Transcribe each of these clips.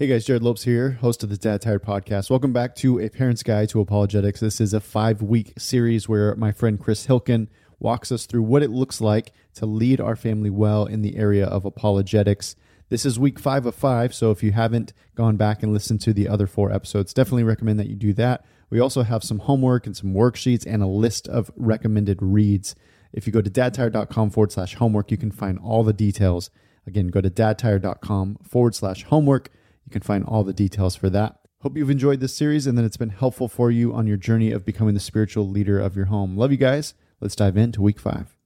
Hey guys, Jerrad Lopes here, host of the Dad Tired podcast. Welcome back to A Parent's Guide to Apologetics. This is a five week series where my friend Chris Hilkin walks us through what it looks like to lead our family well in the area of apologetics. This is week five of five, so if you haven't gone back and listened to the other four episodes, definitely recommend that you do that. We also have some homework and some worksheets and a list of recommended reads. If you go to dadtired.com forward slash homework, you can find all the details. Again, go to dadtired.com forward slash homework you can find all the details for that. Hope you've enjoyed this series and that it's been helpful for you on your journey of becoming the spiritual leader of your home. Love you guys. Let's dive into week five.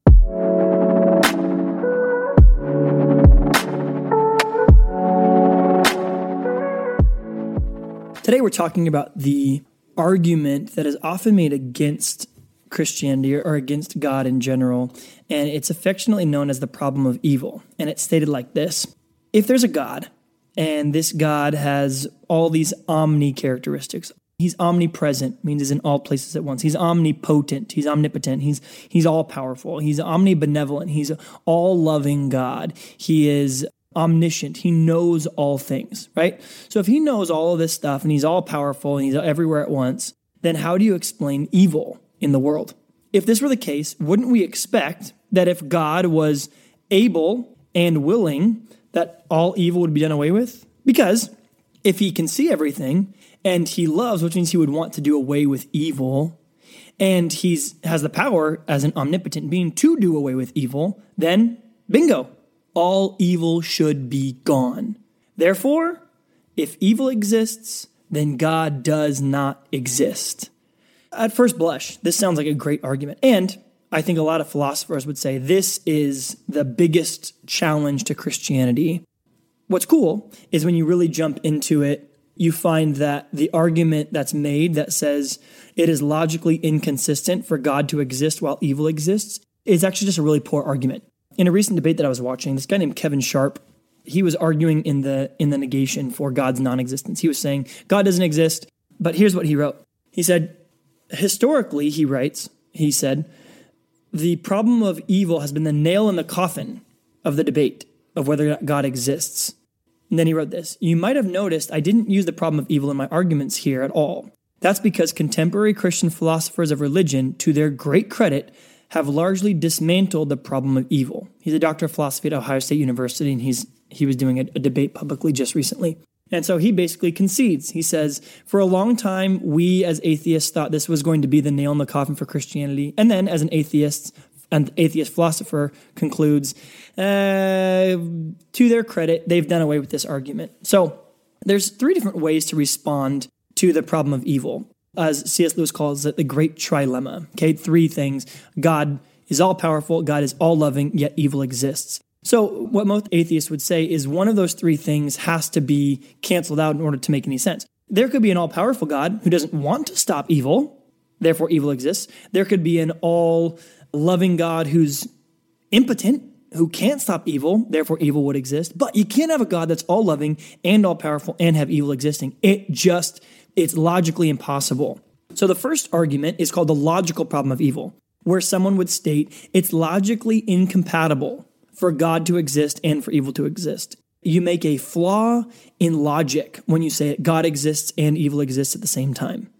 Today, we're talking about the argument that is often made against Christianity or against God in general, and it's affectionately known as the problem of evil. And it's stated like this If there's a God, and this God has all these omni characteristics. He's omnipresent, means he's in all places at once. He's omnipotent, he's omnipotent, he's he's all powerful, he's omnibenevolent, he's all loving God. He is omniscient. He knows all things, right? So if he knows all of this stuff and he's all powerful and he's everywhere at once, then how do you explain evil in the world? If this were the case, wouldn't we expect that if God was able and willing that all evil would be done away with? Because if he can see everything and he loves, which means he would want to do away with evil, and he's has the power as an omnipotent being to do away with evil, then bingo, all evil should be gone. Therefore, if evil exists, then God does not exist. At first blush, this sounds like a great argument. And I think a lot of philosophers would say this is the biggest challenge to Christianity. What's cool is when you really jump into it, you find that the argument that's made that says it is logically inconsistent for God to exist while evil exists is actually just a really poor argument. In a recent debate that I was watching, this guy named Kevin Scharp, he was arguing in the in the negation for God's non-existence. He was saying God doesn't exist, but here's what he wrote. He said, historically, he writes, he said, the problem of evil has been the nail in the coffin of the debate of whether God exists. And then he wrote this You might have noticed I didn't use the problem of evil in my arguments here at all. That's because contemporary Christian philosophers of religion, to their great credit, have largely dismantled the problem of evil. He's a doctor of philosophy at Ohio State University, and he's he was doing a, a debate publicly just recently. And so he basically concedes. He says, for a long time, we as atheists thought this was going to be the nail in the coffin for Christianity. And then, as an atheist, an atheist philosopher concludes, uh, to their credit, they've done away with this argument. So there's three different ways to respond to the problem of evil. As C.S. Lewis calls it, the great trilemma. Okay, three things. God is all powerful, God is all loving, yet evil exists. So, what most atheists would say is one of those three things has to be canceled out in order to make any sense. There could be an all powerful God who doesn't want to stop evil, therefore, evil exists. There could be an all loving God who's impotent, who can't stop evil, therefore, evil would exist. But you can't have a God that's all loving and all powerful and have evil existing. It just, it's logically impossible. So, the first argument is called the logical problem of evil, where someone would state it's logically incompatible for God to exist and for evil to exist. You make a flaw in logic when you say God exists and evil exists at the same time.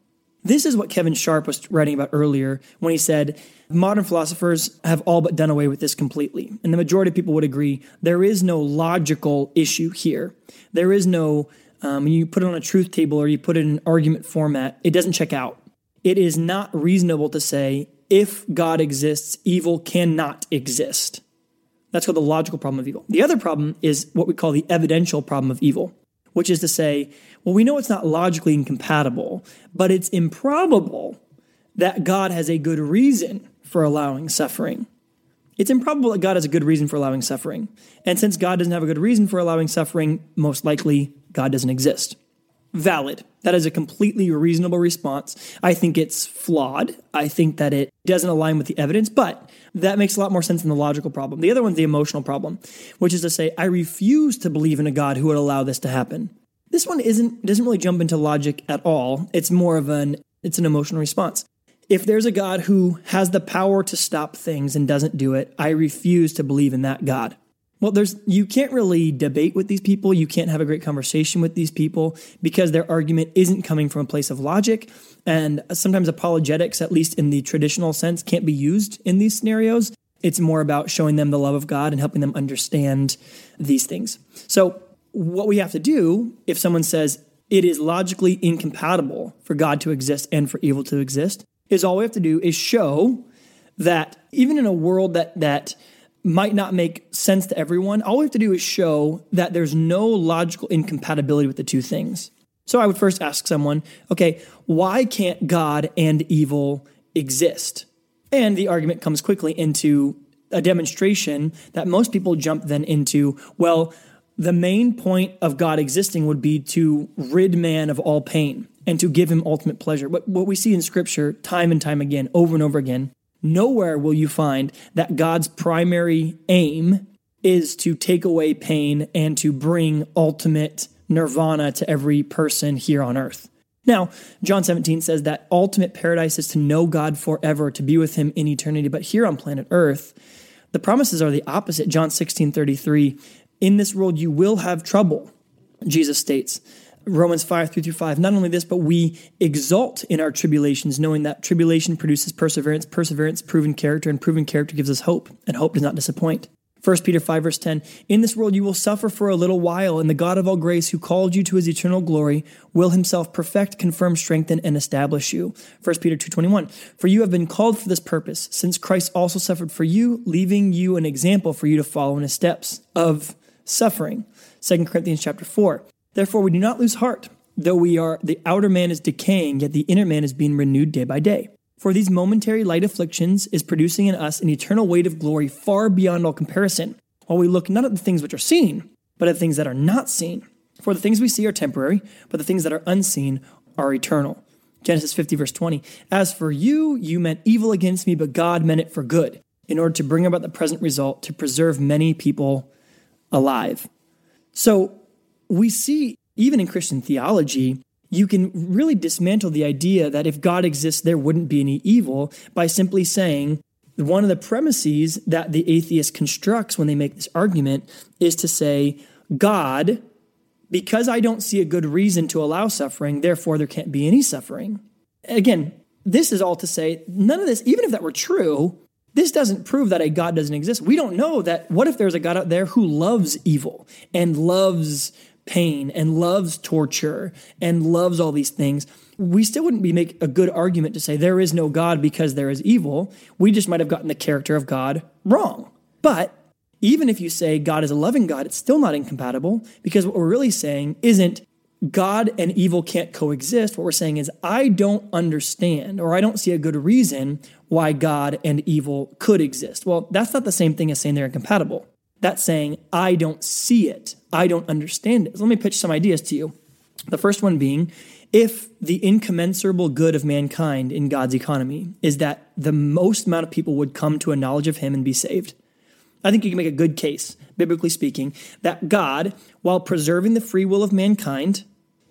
This is what Kevin Scharp was writing about earlier when he said modern philosophers have all but done away with this completely. And the majority of people would agree there is no logical issue here. There is no, um, when you put it on a truth table or you put it in argument format, it doesn't check out. It is not reasonable to say if God exists, evil cannot exist. That's called the logical problem of evil. The other problem is what we call the evidential problem of evil, which is to say, well, we know it's not logically incompatible, but it's improbable that God has a good reason for allowing suffering. It's improbable that God has a good reason for allowing suffering. And since God doesn't have a good reason for allowing suffering, most likely God doesn't exist valid. That is a completely reasonable response. I think it's flawed. I think that it doesn't align with the evidence, but that makes a lot more sense than the logical problem. The other one's the emotional problem, which is to say, I refuse to believe in a God who would allow this to happen. This one isn't doesn't really jump into logic at all. It's more of an it's an emotional response. If there's a God who has the power to stop things and doesn't do it, I refuse to believe in that God. Well, there's you can't really debate with these people. You can't have a great conversation with these people because their argument isn't coming from a place of logic. And sometimes apologetics, at least in the traditional sense, can't be used in these scenarios. It's more about showing them the love of God and helping them understand these things. So, what we have to do if someone says it is logically incompatible for God to exist and for evil to exist, is all we have to do is show that even in a world that that might not make sense to everyone, all we have to do is show that there's no logical incompatibility with the two things. So I would first ask someone, okay, why can't God and evil exist? And the argument comes quickly into a demonstration that most people jump then into, well, the main point of God existing would be to rid man of all pain and to give him ultimate pleasure. But what we see in scripture time and time again, over and over again, Nowhere will you find that God's primary aim is to take away pain and to bring ultimate nirvana to every person here on earth. Now, John 17 says that ultimate paradise is to know God forever, to be with him in eternity. But here on planet earth, the promises are the opposite. John 16 33, in this world you will have trouble, Jesus states. Romans 5 3 through 5. Not only this, but we exult in our tribulations, knowing that tribulation produces perseverance, perseverance, proven character, and proven character gives us hope, and hope does not disappoint. 1 Peter 5, verse 10 In this world you will suffer for a little while, and the God of all grace, who called you to his eternal glory, will himself perfect, confirm, strengthen, and establish you. 1 Peter 2.21 For you have been called for this purpose, since Christ also suffered for you, leaving you an example for you to follow in his steps of suffering. 2 Corinthians chapter 4 Therefore, we do not lose heart, though we are the outer man is decaying, yet the inner man is being renewed day by day. For these momentary light afflictions is producing in us an eternal weight of glory far beyond all comparison, while we look not at the things which are seen, but at things that are not seen. For the things we see are temporary, but the things that are unseen are eternal. Genesis 50, verse 20. As for you, you meant evil against me, but God meant it for good, in order to bring about the present result, to preserve many people alive. So, we see, even in Christian theology, you can really dismantle the idea that if God exists, there wouldn't be any evil by simply saying one of the premises that the atheist constructs when they make this argument is to say, God, because I don't see a good reason to allow suffering, therefore there can't be any suffering. Again, this is all to say, none of this, even if that were true, this doesn't prove that a God doesn't exist. We don't know that. What if there's a God out there who loves evil and loves pain and loves torture and loves all these things, we still wouldn't be make a good argument to say there is no God because there is evil. We just might have gotten the character of God wrong. But even if you say God is a loving God, it's still not incompatible because what we're really saying isn't God and evil can't coexist. What we're saying is, I don't understand or I don't see a good reason why God and evil could exist. Well, that's not the same thing as saying they're incompatible. That's saying, I don't see it. I don't understand it. So let me pitch some ideas to you. The first one being, if the incommensurable good of mankind in God's economy is that the most amount of people would come to a knowledge of Him and be saved, I think you can make a good case, biblically speaking, that God, while preserving the free will of mankind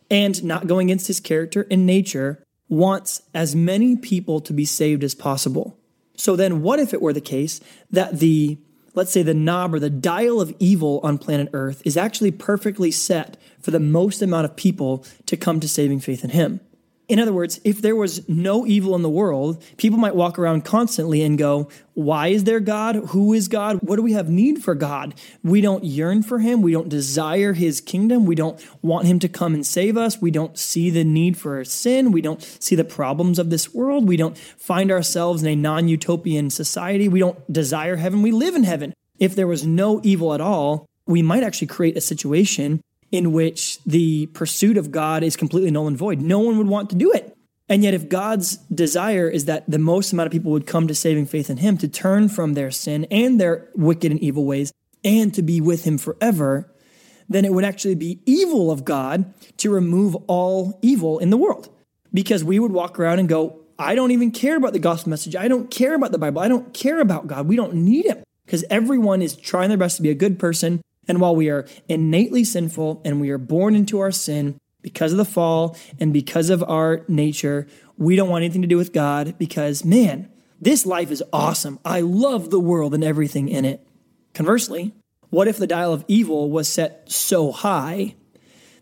and not going against His character and nature, wants as many people to be saved as possible. So then, what if it were the case that the let's say the knob or the dial of evil on planet Earth is actually perfectly set for the most amount of people to come to saving faith in Him. In other words, if there was no evil in the world, people might walk around constantly and go, Why is there God? Who is God? What do we have need for God? We don't yearn for Him. We don't desire His kingdom. We don't want Him to come and save us. We don't see the need for sin. We don't see the problems of this world. We don't find ourselves in a non utopian society. We don't desire heaven. We live in heaven. If there was no evil at all, we might actually create a situation in which the pursuit of God is completely null and void. No one would want to do it. And yet, if God's desire is that the most amount of people would come to saving faith in Him, to turn from their sin and their wicked and evil ways, and to be with Him forever, then it would actually be evil of God to remove all evil in the world. Because we would walk around and go, I don't even care about the gospel message. I don't care about the Bible. I don't care about God. We don't need Him. Because everyone is trying their best to be a good person and while we are innately sinful and we are born into our sin because of the fall and because of our nature, we don't want anything to do with God because, man, this life is awesome. I love the world and everything in it. Conversely, What if the dial of evil was set so high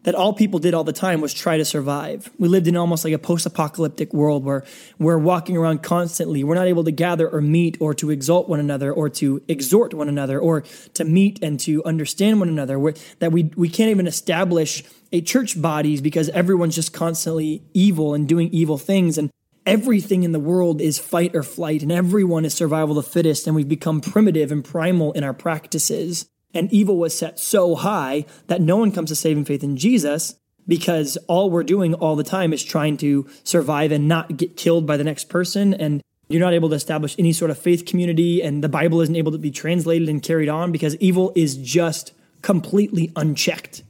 that all people did all the time was try to survive. We lived in almost like a post-apocalyptic world where we're walking around constantly. We're not able to gather or meet or to exalt one another or to exhort one another or to meet and to understand one another. We're, that we we can't even establish a church bodies because everyone's just constantly evil and doing evil things and everything in the world is fight or flight and everyone is survival of the fittest and we've become primitive and primal in our practices and evil was set so high that no one comes to saving faith in Jesus because all we're doing all the time is trying to survive and not get killed by the next person. And you're not able to establish any sort of faith community and the bible isn't able to be translated and carried on because evil is just completely unchecked.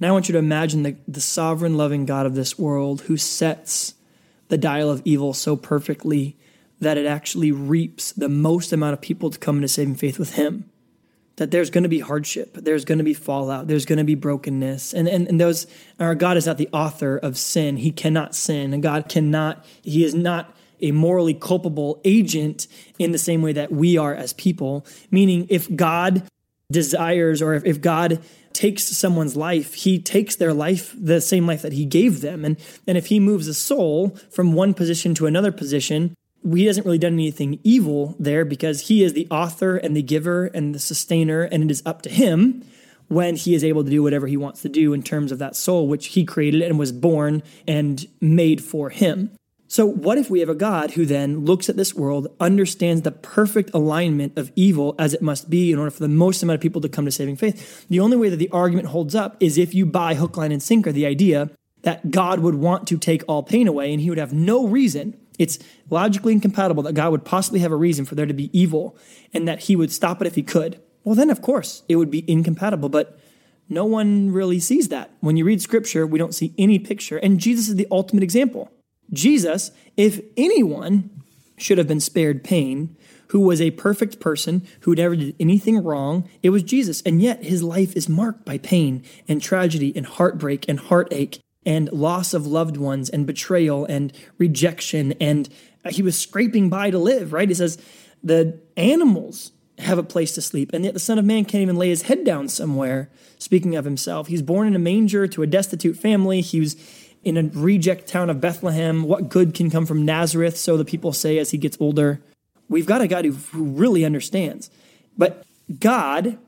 Now i want you to imagine the, the sovereign loving god of this world who sets the dial of evil so perfectly that it actually reaps the most amount of people to come into saving faith with him that there's going to be hardship, there's going to be fallout, there's going to be brokenness. And, and, and those, our God is not the author of sin. He cannot sin. And God cannot, He is not a morally culpable agent in the same way that we are as people. Meaning, if God desires or if, if God takes someone's life, he takes their life, the same life that he gave them. And, and if he moves a soul from one position to another position, he hasn't really done anything evil there because he is the author and the giver and the sustainer, and it is up to him when he is able to do whatever he wants to do in terms of that soul, which he created and was born and made for him. So, what if we have a God who then looks at this world, understands the perfect alignment of evil as it must be in order for the most amount of people to come to saving faith? The only way that the argument holds up is if you buy hook, line, and sinker the idea that God would want to take all pain away and he would have no reason it's logically incompatible that God would possibly have a reason for there to be evil and that he would stop it if he could. Well, then, of course, it would be incompatible, but no one really sees that. When you read scripture, we don't see any picture, and Jesus is the ultimate example. Jesus, if anyone should have been spared pain, who was a perfect person, who never did anything wrong, it was Jesus. And yet his life is marked by pain and tragedy and heartbreak and heartache and loss of loved ones and betrayal and rejection. And he was scraping by to live, right? He says, the animals have a place to sleep, and yet the Son of Man can't even lay his head down somewhere. Speaking of himself, he's born in a manger to a destitute family. He was in a reject town of Bethlehem. What good can come from Nazareth? So the people say as he gets older. We've got a God who, who really understands. But God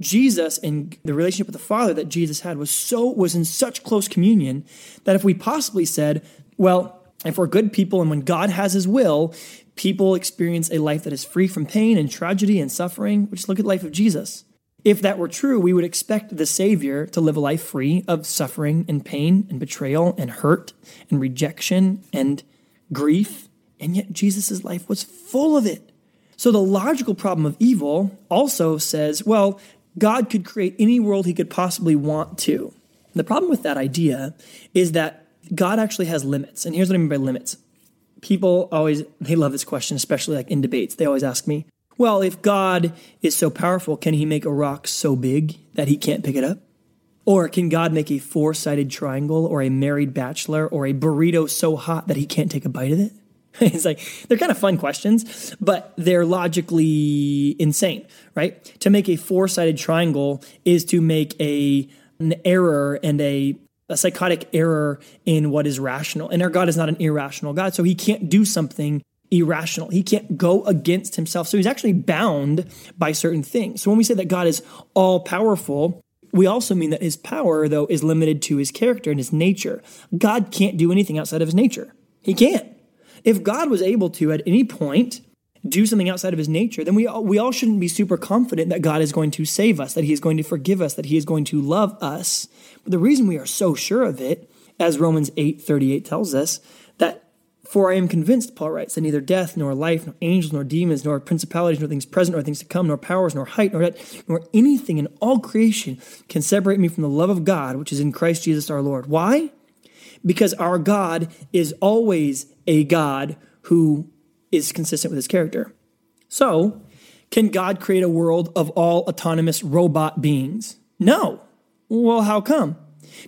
Jesus and the relationship with the Father that Jesus had was so was in such close communion that if we possibly said, well, if we're good people and when God has his will, people experience a life that is free from pain and tragedy and suffering, which look at the life of Jesus. If that were true, we would expect the Savior to live a life free of suffering and pain and betrayal and hurt and rejection and grief. And yet Jesus' life was full of it. So the logical problem of evil also says, well, God could create any world he could possibly want to. The problem with that idea is that God actually has limits. And here's what I mean by limits. People always, they love this question, especially like in debates. They always ask me, well, if God is so powerful, can he make a rock so big that he can't pick it up? Or can God make a four sided triangle or a married bachelor or a burrito so hot that he can't take a bite of it? it's like they're kind of fun questions, but they're logically insane, right? To make a four-sided triangle is to make a an error and a a psychotic error in what is rational. And our God is not an irrational God, so he can't do something irrational. He can't go against himself. So he's actually bound by certain things. So when we say that God is all powerful, we also mean that his power, though, is limited to his character and his nature. God can't do anything outside of his nature. He can't. If God was able to at any point do something outside of his nature, then we all, we all shouldn't be super confident that God is going to save us, that he is going to forgive us, that he is going to love us. But the reason we are so sure of it, as Romans 8:38 tells us, that for I am convinced, Paul writes, that neither death, nor life, nor angels, nor demons, nor principalities, nor things present, nor things to come, nor powers, nor height, nor depth, nor anything in all creation can separate me from the love of God, which is in Christ Jesus our Lord. Why? Because our God is always a God who is consistent with his character. So, can God create a world of all autonomous robot beings? No. Well, how come?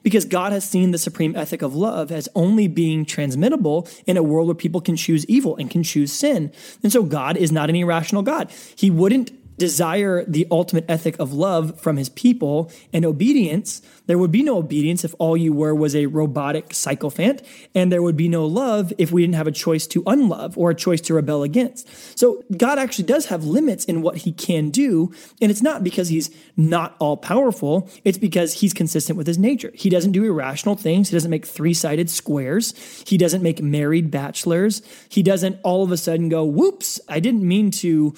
Because God has seen the supreme ethic of love as only being transmittable in a world where people can choose evil and can choose sin. And so God is not an irrational God. He wouldn't desire the ultimate ethic of love from his people and obedience, there would be no obedience if all you were was a robotic sycophant, and there would be no love if we didn't have a choice to unlove or a choice to rebel against. So God actually does have limits in what he can do, and it's not because he's not all powerful, it's because he's consistent with his nature. He doesn't do irrational things, he doesn't make three sided squares, he doesn't make married bachelors, he doesn't all of a sudden go, whoops, I didn't mean to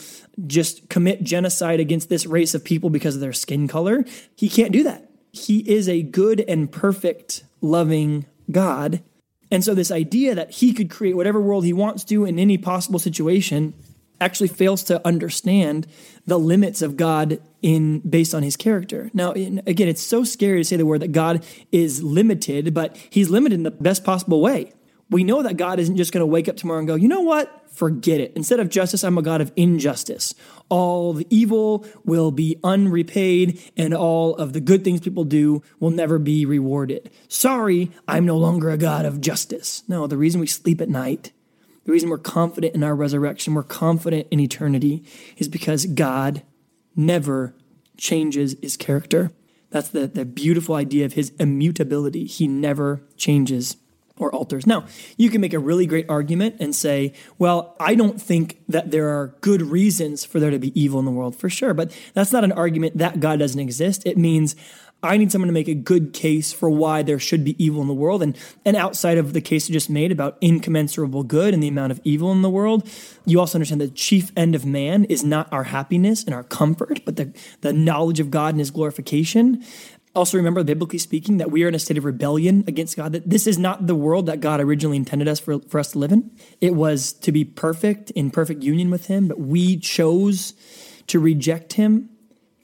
just commit genocide against this race of people because of their skin color. He can't do that. He is a good and perfect, loving God. And so, this idea that he could create whatever world he wants to in any possible situation actually fails to understand the limits of God in based on his character. Now, in, again, it's so scary to say the word that God is limited, but he's limited in the best possible way. We know that God isn't just going to wake up tomorrow and go, you know what? forget it. Instead of justice, I'm a God of injustice. All the evil will be unrepaid, and all of the good things people do will never be rewarded. Sorry, I'm no longer a God of justice. No, the reason we sleep at night, the reason we're confident in our resurrection, we're confident in eternity, is because God never changes his character. That's the, the beautiful idea of his immutability. He never changes or alters. Now, you can make a really great argument and say, well, I don't think that there are good reasons for there to be evil in the world, for sure. But that's not an argument that God doesn't exist. It means I need someone to make a good case for why there should be evil in the world. And, and outside of the case you just made about incommensurable good and the amount of evil in the world, you also understand the chief end of man is not our happiness and our comfort, but the, the knowledge of God and his glorification. Also, remember, biblically speaking, that we are in a state of rebellion against God, that this is not the world that God originally intended us for, for us to live in. It was to be perfect, in perfect union with Him, but we chose to reject Him.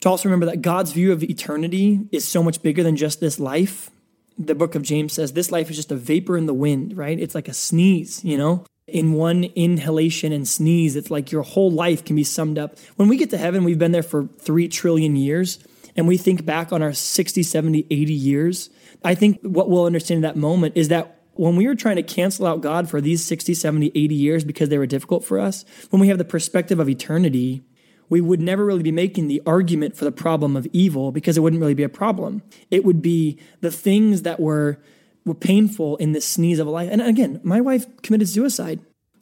To also remember that God's view of eternity is so much bigger than just this life. The book of James says this life is just a vapor in the wind, right? It's like a sneeze, you know? In one inhalation and sneeze, it's like your whole life can be summed up. When we get to heaven, we've been there for three trillion years and we think back on our 60, 70, 80 years, I think what we'll understand in that moment is that when we were trying to cancel out God for these 60, 70, 80 years because they were difficult for us, when we have the perspective of eternity, we would never really be making the argument for the problem of evil because it wouldn't really be a problem. It would be the things that were were painful in this sneeze of a life. And again, my wife committed suicide.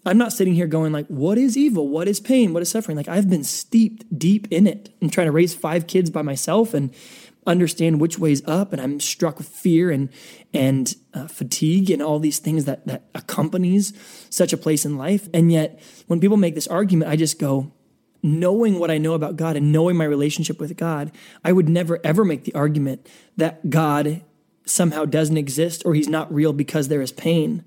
I'm not sitting here going like, what is evil? What is pain? What is suffering? Like I've been steeped deep in it and trying to raise five kids by myself and understand which way's up. And I'm struck with fear and and uh, fatigue and all these things that that accompanies such a place in life. And yet, when people make this argument, I just go, knowing what I know about God and knowing my relationship with God, I would never ever make the argument that God somehow doesn't exist or he's not real because there is pain.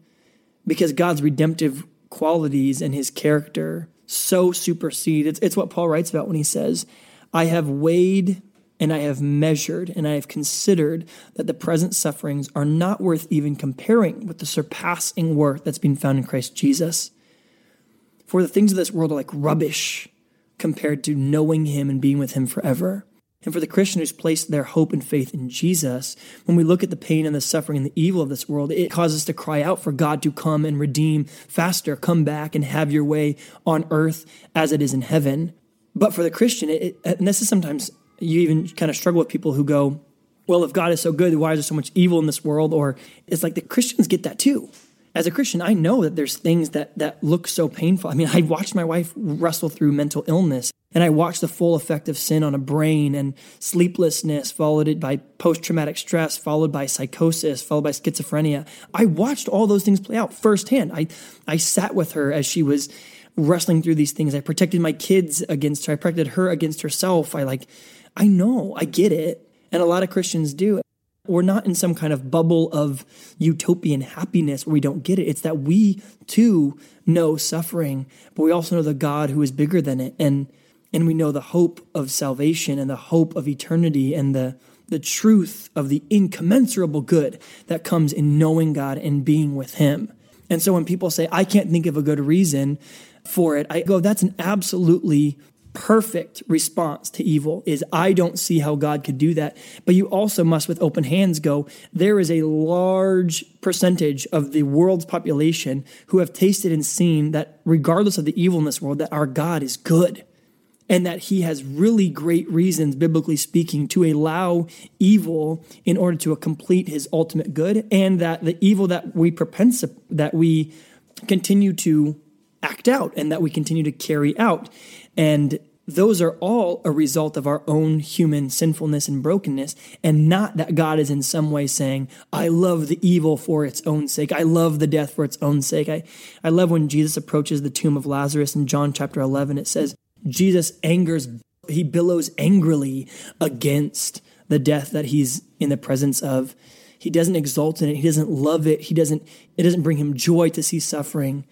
Because God's redemptive qualities and his character so supersede. It's, it's what Paul writes about when he says, I have weighed and I have measured and I have considered that the present sufferings are not worth even comparing with the surpassing worth that's been found in Christ Jesus. For the things of this world are like rubbish compared to knowing him and being with him forever. And for the Christian who's placed their hope and faith in Jesus, when we look at the pain and the suffering and the evil of this world, it causes us to cry out for God to come and redeem faster, come back and have your way on earth as it is in heaven. But for the Christian, it, and this is sometimes you even kind of struggle with people who go, well, if God is so good, why is there so much evil in this world? Or it's like the Christians get that too as a Christian, I know that there's things that that look so painful. I mean, I watched my wife wrestle through mental illness, and I watched the full effect of sin on a brain and sleeplessness, followed it by post-traumatic stress, followed by psychosis, followed by schizophrenia. I watched all those things play out firsthand. I I sat with her as she was wrestling through these things. I protected my kids against her. I protected her against herself. I like, I know, I get it. And a lot of Christians do. We're not in some kind of bubble of utopian happiness where we don't get it. It's that we too know suffering, but we also know the God who is bigger than it. And and we know the hope of salvation and the hope of eternity and the the truth of the incommensurable good that comes in knowing God and being with him. And so when people say, I can't think of a good reason for it, I go, that's an absolutely perfect response to evil is I don't see how God could do that. But you also must, with open hands, go, there is a large percentage of the world's population who have tasted and seen that regardless of the evil in this world, that our God is good. and that he has really great reasons, biblically speaking, to allow evil in order to complete his ultimate good, and that the evil that we propense that we continue to act out and that we continue to carry out. And those are all a result of our own human sinfulness and brokenness, and not that God is in some way saying, I love the evil for its own sake. I love the death for its own sake. I, I love when Jesus approaches the tomb of Lazarus in John chapter 11. It says, Jesus angers, he billows angrily against the death that he's in the presence of. He doesn't exult in it. He doesn't love it. He doesn't, it doesn't bring him joy to see suffering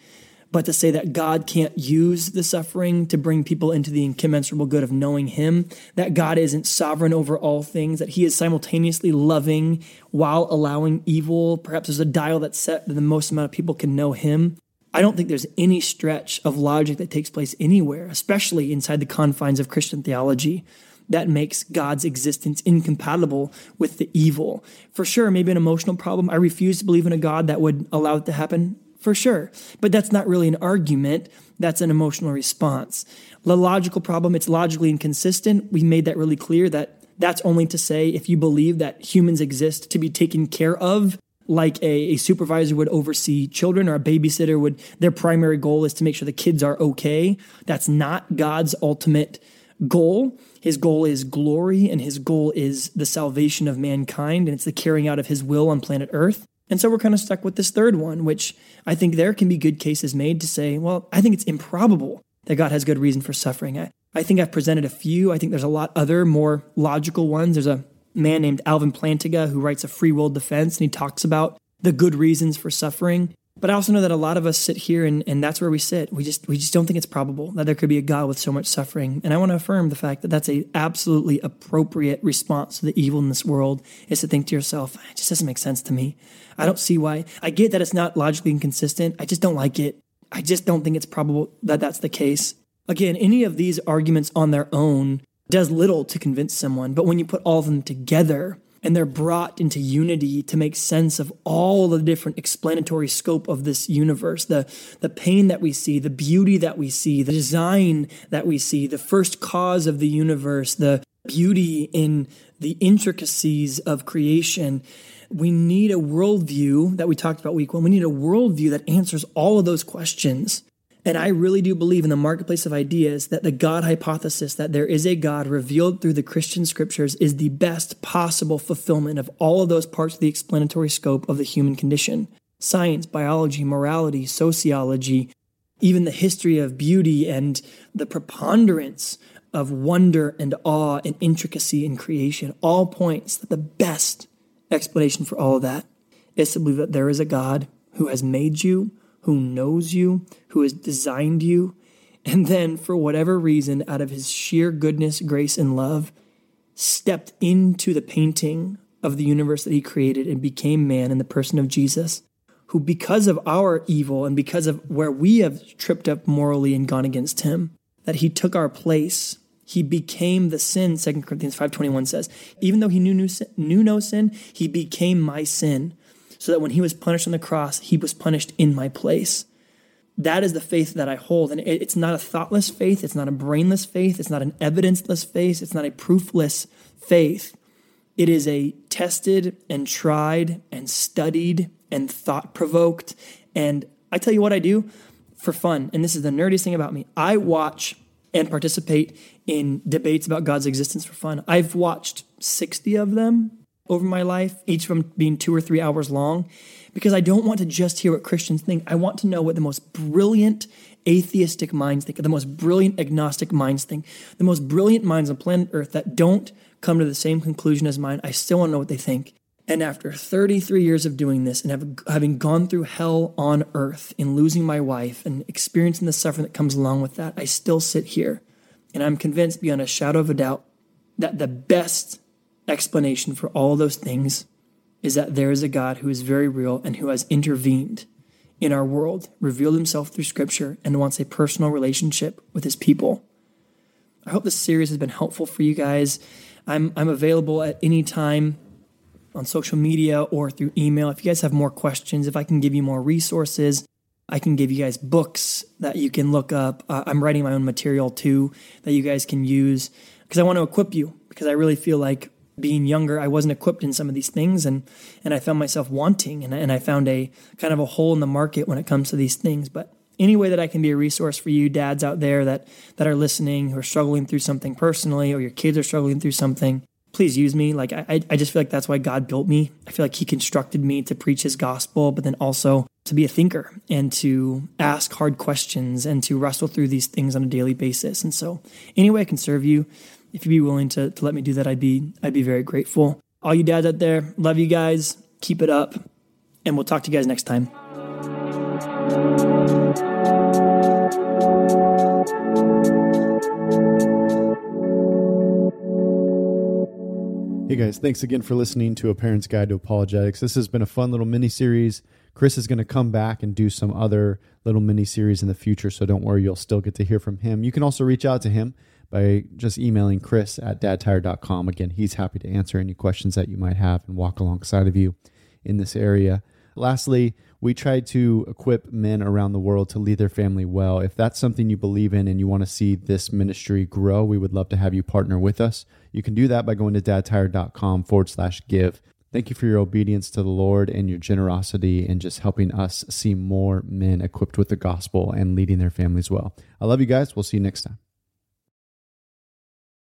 but to say that God can't use the suffering to bring people into the incommensurable good of knowing Him, that God isn't sovereign over all things, that He is simultaneously loving while allowing evil. Perhaps there's a dial that's set that the most amount of people can know Him. I don't think there's any stretch of logic that takes place anywhere, especially inside the confines of Christian theology, that makes God's existence incompatible with the evil. For sure, maybe an emotional problem. I refuse to believe in a God that would allow it to happen for sure. But that's not really an argument, that's an emotional response. The logical problem, it's logically inconsistent. We made that really clear that that's only to say if you believe that humans exist to be taken care of like a, a, supervisor would oversee children or a babysitter would their primary goal is to make sure the kids are okay that's not god's ultimate goal his goal is glory and his goal is the salvation of mankind and it's the carrying out of his will on planet earth and so we're kind of stuck with this third one, which I think there can be good cases made to say, well, I think it's improbable that God has good reason for suffering. I, I think I've presented a few. I think there's a lot other more logical ones. There's a man named Alvin Plantinga who writes a free will defense and he talks about the good reasons for suffering. But I also know that a lot of us sit here and, and that's where we sit. We just we just don't think it's probable that there could be a God with so much suffering. And I want to affirm the fact that that's a absolutely appropriate response to the evil in this world is to think to yourself, it just doesn't make sense to me. I don't see why. I get that it's not logically inconsistent. I just don't like it. I just don't think it's probable that that's the case. Again, any of these arguments on their own does little to convince someone, but when you put all of them together, and they're brought into unity to make sense of all the different explanatory scope of this universe. The the pain that we see the beauty that we see the design that we see the first cause of the universe the beauty in the intricacies of creation. We need a worldview that we talked about week one. We need a worldview that answers all of those questions and I really do believe in the marketplace of ideas that the God hypothesis that there is a God revealed through the Christian scriptures is the best possible fulfillment of all of those parts of the explanatory scope of the human condition. Science, biology, morality, sociology, even the history of beauty and the preponderance of wonder and awe and intricacy in creation all points that the best explanation for all of that is to believe that there is a God who has made you who knows you, who has designed you, and then, for whatever reason, out of his sheer goodness, grace, and love, stepped into the painting of the universe that he created and became man in the person of Jesus, who, because of our evil and because of where we have tripped up morally and gone against him, that he took our place. He became the sin, 2 Corinthians 5.21 says. Even though he knew, knew no sin, he became my sin so that when he was punished on the cross, he was punished in my place. That is the faith that I hold. And it's not a thoughtless faith. It's not a brainless faith. It's not an evidenceless faith. It's not a proofless faith. It is a tested and tried and studied and thought provoked. And I tell you what I do for fun. And this is the nerdiest thing about me. I watch and participate in debates about God's existence for fun. I've watched 60 of them over my life, each of them being two or three hours long, because I don't want to just hear what Christians think. I want to know what the most brilliant atheistic minds think, the most brilliant agnostic minds think, the most brilliant minds on planet Earth that don't come to the same conclusion as mine. I still want to know what they think. And after 33 years of doing this and have, having gone through hell on earth in losing my wife and experiencing the suffering that comes along with that, I still sit here and I'm convinced beyond a shadow of a doubt that the best explanation for all those things is that there is a God who is very real and who has intervened in our world, revealed himself through scripture, and wants a personal relationship with his people. I hope this series has been helpful for you guys. I'm, I'm available at any time on social media or through email. If you guys have more questions, if I can give you more resources, I can give you guys books that you can look up. Uh, I'm writing my own material too that you guys can use because I want to equip you because I really feel like being younger, I wasn't equipped in some of these things and, and I found myself wanting and, and I found a kind of a hole in the market when it comes to these things. But any way that I can be a resource for you dads out there that, that are listening who are struggling through something personally or your kids are struggling through something, please use me. Like I, I just feel like that's why God built me. I feel like He constructed me to preach His gospel, but then also to be a thinker and to ask hard questions and to wrestle through these things on a daily basis. And so, any way I can serve you, if you'd be willing to, to let me do that, I'd be I'd be very grateful. All you dads out there, love you guys. Keep it up, and we'll talk to you guys next time. Hey guys, thanks again for listening to A Parent's Guide to Apologetics. This has been a fun little mini series. Chris is going to come back and do some other little mini series in the future, so don't worry, you'll still get to hear from him. You can also reach out to him by just emailing chris at dadtired.com. Again, he's happy to answer any questions that you might have and walk alongside of you in this area. Lastly, we try to equip men around the world to lead their family well. If that's something you believe in and you want to see this ministry grow, we would love to have you partner with us. You can do that by going to dadtired.com forward slash give. Thank you for your obedience to the Lord and your generosity and just helping us see more men equipped with the gospel and leading their families well. I love you guys. We'll see you next time.